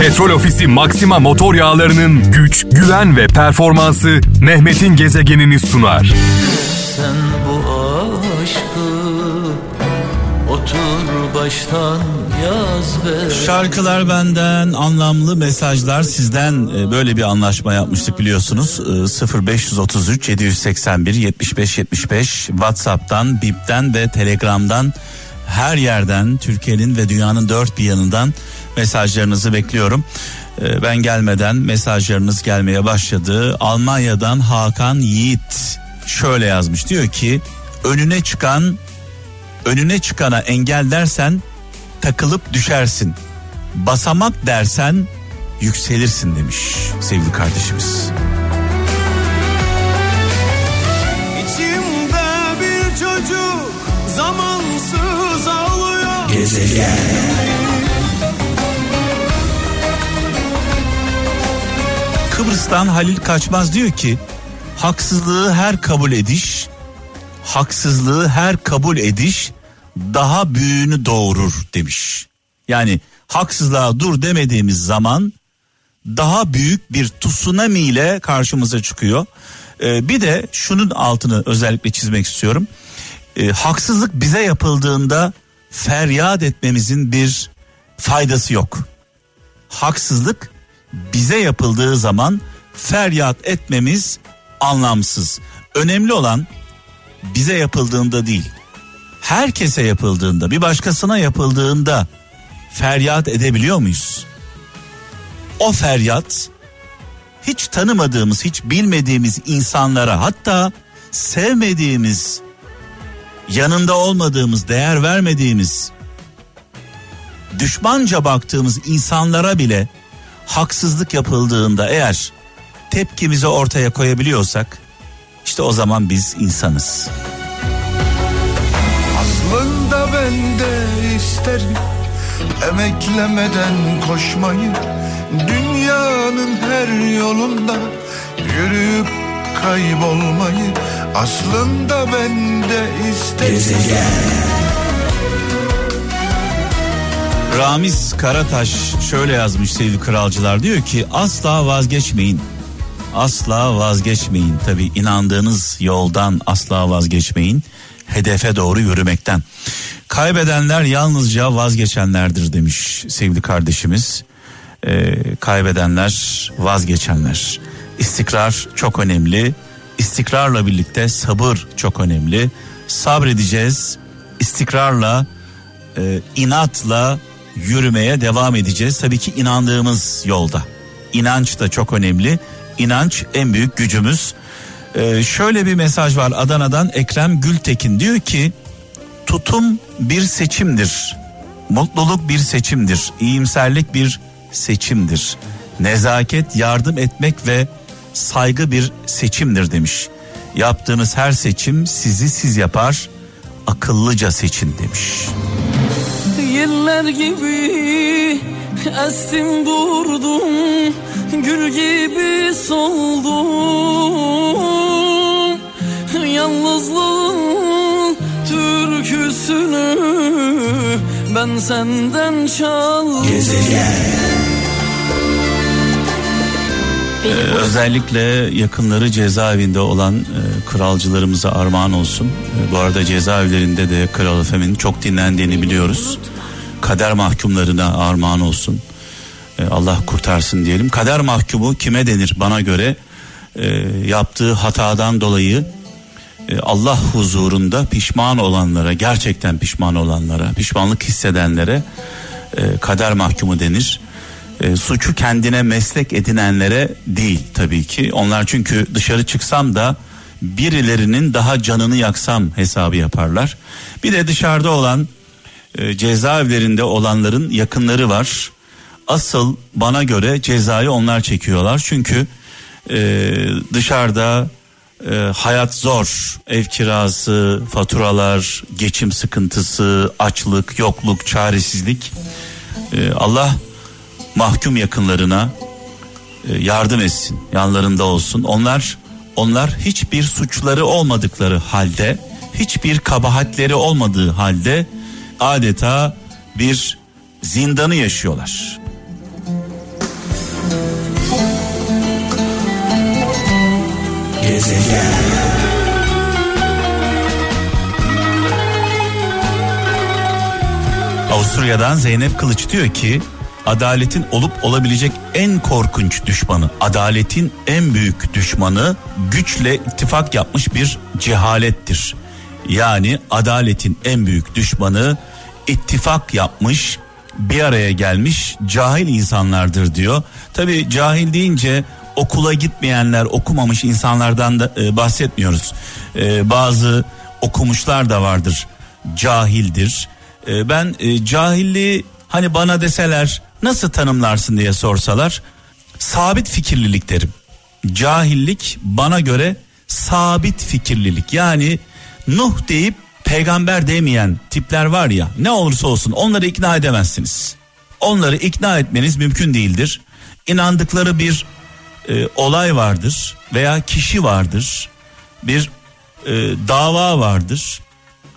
Petrol Ofisi Maxima motor yağlarının güç, güven ve performansı Mehmet'in gezegenini sunar. Sen bu aşkı otur baştan yaz be. Şarkılar benden, anlamlı mesajlar sizden e, böyle bir anlaşma yapmıştık biliyorsunuz. E, 0533 781 75 75 WhatsApp'tan, Bip'ten ve Telegram'dan her yerden Türkiye'nin ve dünyanın dört bir yanından mesajlarınızı bekliyorum. E, Ben gelmeden mesajlarınız gelmeye başladı. Almanya'dan Hakan Yiğit şöyle yazmış diyor ki önüne çıkan önüne çıkana engel dersen takılıp düşersin. Basamak dersen yükselirsin demiş sevgili kardeşimiz. İçimde bir çocuk zamansız ağlıyor. Kıbrıs'tan Halil Kaçmaz diyor ki haksızlığı her kabul ediş haksızlığı her kabul ediş daha büyüğünü doğurur demiş. Yani haksızlığa dur demediğimiz zaman daha büyük bir tsunami ile karşımıza çıkıyor. Ee, bir de şunun altını özellikle çizmek istiyorum. Ee, haksızlık bize yapıldığında feryat etmemizin bir faydası yok. Haksızlık bize yapıldığı zaman feryat etmemiz anlamsız. Önemli olan bize yapıldığında değil. Herkese yapıldığında, bir başkasına yapıldığında feryat edebiliyor muyuz? O feryat hiç tanımadığımız, hiç bilmediğimiz insanlara hatta sevmediğimiz, yanında olmadığımız, değer vermediğimiz, düşmanca baktığımız insanlara bile haksızlık yapıldığında eğer tepkimizi ortaya koyabiliyorsak işte o zaman biz insanız. Aslında ben de isterim emeklemeden koşmayı Dünyanın her yolunda yürüyüp kaybolmayı. Aslında ben de isterim Ramiz Karataş şöyle yazmış sevgili kralcılar diyor ki asla vazgeçmeyin. Asla vazgeçmeyin. Tabi inandığınız yoldan asla vazgeçmeyin. Hedefe doğru yürümekten. Kaybedenler yalnızca vazgeçenlerdir demiş sevgili kardeşimiz. Ee, kaybedenler vazgeçenler. İstikrar çok önemli. İstikrarla birlikte sabır çok önemli. Sabredeceğiz. İstikrarla, e, inatla yürümeye devam edeceğiz. Tabii ki inandığımız yolda. İnanç da çok önemli. İnanç en büyük gücümüz. Ee, şöyle bir mesaj var Adana'dan Ekrem Gültekin diyor ki tutum bir seçimdir. Mutluluk bir seçimdir. İyimserlik bir seçimdir. Nezaket, yardım etmek ve saygı bir seçimdir demiş. Yaptığınız her seçim sizi siz yapar. Akıllıca seçin demiş. Yeller gibi estim durdum Gül gibi soldum Yalnızlığın türküsünü Ben senden çaldım Ee, özellikle yakınları cezaevinde olan e, kralcılarımıza armağan olsun. E, bu arada cezaevlerinde de Kral Efem'in çok dinlendiğini biliyoruz. Kader mahkumlarına armağan olsun. E, Allah kurtarsın diyelim. Kader mahkumu kime denir bana göre? E, yaptığı hatadan dolayı e, Allah huzurunda pişman olanlara, gerçekten pişman olanlara, pişmanlık hissedenlere kader mahkumu denir. E, suçu kendine meslek edinenlere değil tabii ki. Onlar çünkü dışarı çıksam da birilerinin daha canını yaksam hesabı yaparlar. Bir de dışarıda olan e, cezaevlerinde olanların yakınları var. Asıl bana göre cezayı onlar çekiyorlar. Çünkü e, dışarıda e, hayat zor. Ev kirası, faturalar, geçim sıkıntısı, açlık, yokluk, çaresizlik. E, Allah mahkum yakınlarına e, yardım etsin, yanlarında olsun. Onlar onlar hiçbir suçları olmadıkları halde, hiçbir kabahatleri olmadığı halde adeta bir zindanı yaşıyorlar. Gezegen. Avusturya'dan Zeynep Kılıç diyor ki adaletin olup olabilecek en korkunç düşmanı, adaletin en büyük düşmanı güçle ittifak yapmış bir cehalettir. Yani adaletin en büyük düşmanı ittifak yapmış, bir araya gelmiş cahil insanlardır diyor. Tabi cahil deyince okula gitmeyenler, okumamış insanlardan da e, bahsetmiyoruz. E, bazı okumuşlar da vardır, cahildir. E, ben e, cahilliği hani bana deseler nasıl tanımlarsın diye sorsalar sabit fikirlilik derim. Cahillik bana göre sabit fikirlilik yani Nuh deyip peygamber demeyen tipler var ya ne olursa olsun onları ikna edemezsiniz. Onları ikna etmeniz mümkün değildir. İnandıkları bir e, olay vardır veya kişi vardır. Bir e, dava vardır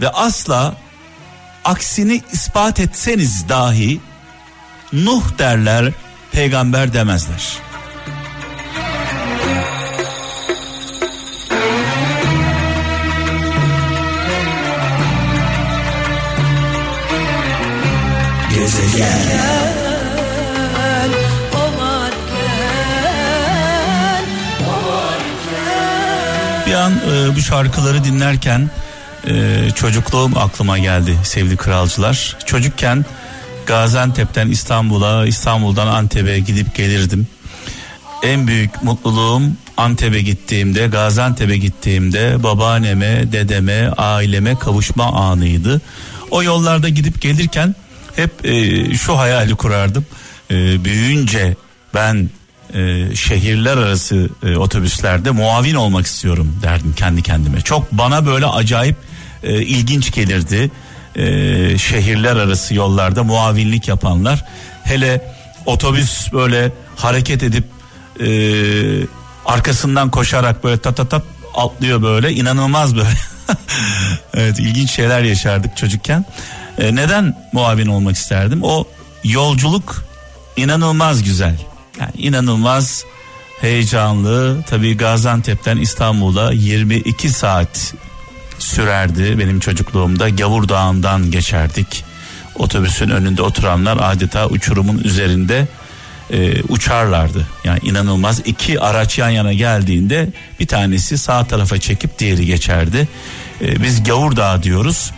ve asla aksini ispat etseniz dahi Nuh derler, peygamber demezler. Gezegen Bir an e, bu şarkıları dinlerken e, çocukluğum aklıma geldi sevgili kralcılar. Çocukken Gaziantep'ten İstanbul'a, İstanbul'dan Antep'e gidip gelirdim. En büyük mutluluğum Antep'e gittiğimde, Gaziantep'e gittiğimde babaanneme, dedeme, aileme kavuşma anıydı. O yollarda gidip gelirken hep e, şu hayali kurardım. E, büyüyünce ben e, şehirler arası e, otobüslerde muavin olmak istiyorum derdim kendi kendime. Çok bana böyle acayip e, ilginç gelirdi. E, şehirler arası yollarda muavinlik yapanlar. Hele otobüs böyle hareket edip e, arkasından koşarak böyle tat tat tat atlıyor böyle inanılmaz böyle. evet ilginç şeyler yaşardık çocukken. E, neden muavin olmak isterdim? O yolculuk inanılmaz güzel. Yani inanılmaz heyecanlı. Tabii Gaziantep'ten İstanbul'a 22 saat sürerdi benim çocukluğumda. Gavur Dağı'ndan geçerdik. Otobüsün önünde oturanlar adeta uçurumun üzerinde e, uçarlardı. Yani inanılmaz iki araç yan yana geldiğinde bir tanesi sağ tarafa çekip diğeri geçerdi. E, biz Gavur Dağı diyoruz.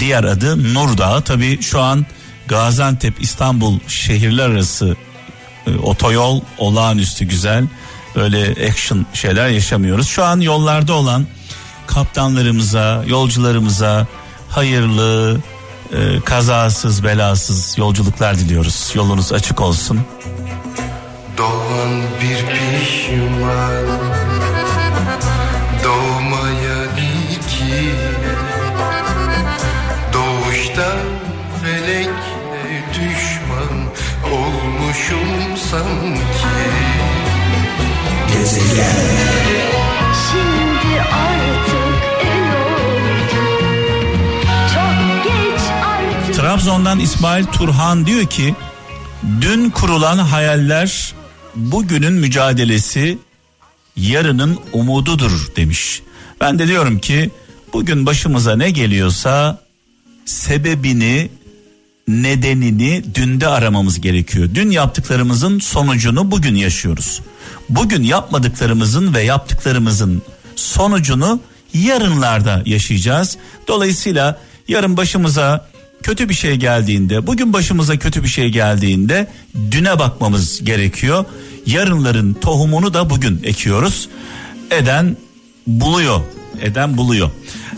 Diğer adı Nur Dağı. Tabii şu an Gaziantep İstanbul şehirler arası e, otoyol olağanüstü güzel. Böyle action şeyler yaşamıyoruz. Şu an yollarda olan kaptanlarımıza, yolcularımıza hayırlı, e, kazasız, belasız yolculuklar diliyoruz. Yolunuz açık olsun. Doğan bir pişman Doğuşta felekle düşman Olmuşum sanki? Şimdi artık el oldu Çok geç artık. Trabzon'dan İsmail Turhan diyor ki dün kurulan hayaller bugünün mücadelesi yarının umududur. demiş. Ben de diyorum ki bugün başımıza ne geliyorsa sebebini nedenini dünde aramamız gerekiyor. Dün yaptıklarımızın sonucunu bugün yaşıyoruz. Bugün yapmadıklarımızın ve yaptıklarımızın sonucunu yarınlarda yaşayacağız. Dolayısıyla yarın başımıza kötü bir şey geldiğinde, bugün başımıza kötü bir şey geldiğinde düne bakmamız gerekiyor. Yarınların tohumunu da bugün ekiyoruz. Eden buluyor. Eden buluyor.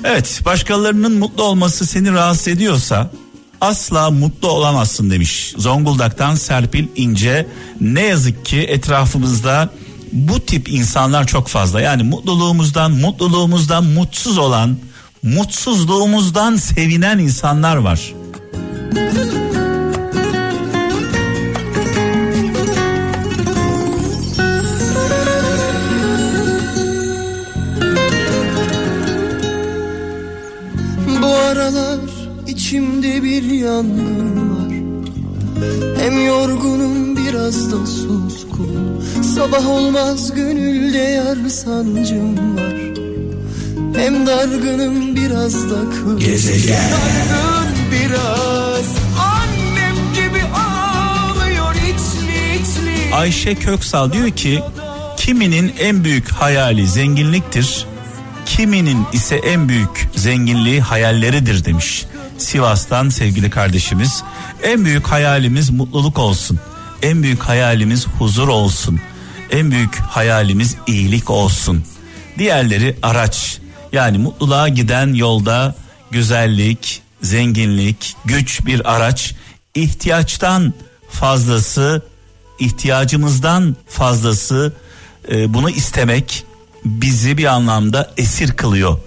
Evet, başkalarının mutlu olması seni rahatsız ediyorsa asla mutlu olamazsın demiş. Zonguldak'tan Serpil İnce. Ne yazık ki etrafımızda bu tip insanlar çok fazla. Yani mutluluğumuzdan, mutluluğumuzdan mutsuz olan, mutsuzluğumuzdan sevinen insanlar var. aralar içimde bir yangın var. Hem yorgunum biraz da suskun Sabah olmaz gönülde yar sancım var. Hem dargınım biraz da kıl Gezegen. Dargın biraz. Annem gibi ağlıyor içli içli. Ayşe Köksal diyor ki Kiminin en büyük hayali zenginliktir? Kiminin ise en büyük zenginliği hayalleridir demiş. Sivas'tan sevgili kardeşimiz. En büyük hayalimiz mutluluk olsun. En büyük hayalimiz huzur olsun. En büyük hayalimiz iyilik olsun. Diğerleri araç. Yani mutluluğa giden yolda güzellik, zenginlik, güç bir araç. İhtiyaçtan fazlası, ihtiyacımızdan fazlası e, bunu istemek bizi bir anlamda esir kılıyor.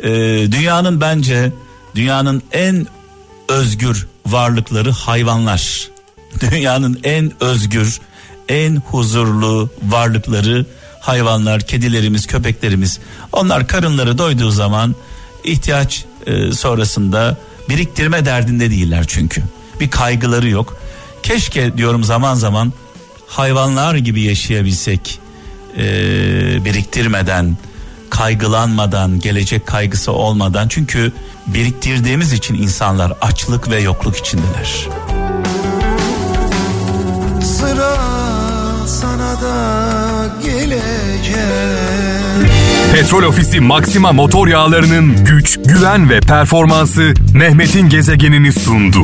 E, dünyanın bence dünyanın en özgür varlıkları hayvanlar. Dünyanın en özgür, en huzurlu varlıkları hayvanlar, kedilerimiz, köpeklerimiz. Onlar karınları doyduğu zaman ihtiyaç e, sonrasında biriktirme derdinde değiller çünkü. Bir kaygıları yok. Keşke diyorum zaman zaman hayvanlar gibi yaşayabilsek. E, biriktirmeden, kaygılanmadan, gelecek kaygısı olmadan. Çünkü biriktirdiğimiz için insanlar açlık ve yokluk içindeler. Sıra sana da gelecek Petrol Ofisi Maxima motor yağlarının güç, güven ve performansı Mehmet'in gezegenini sundu.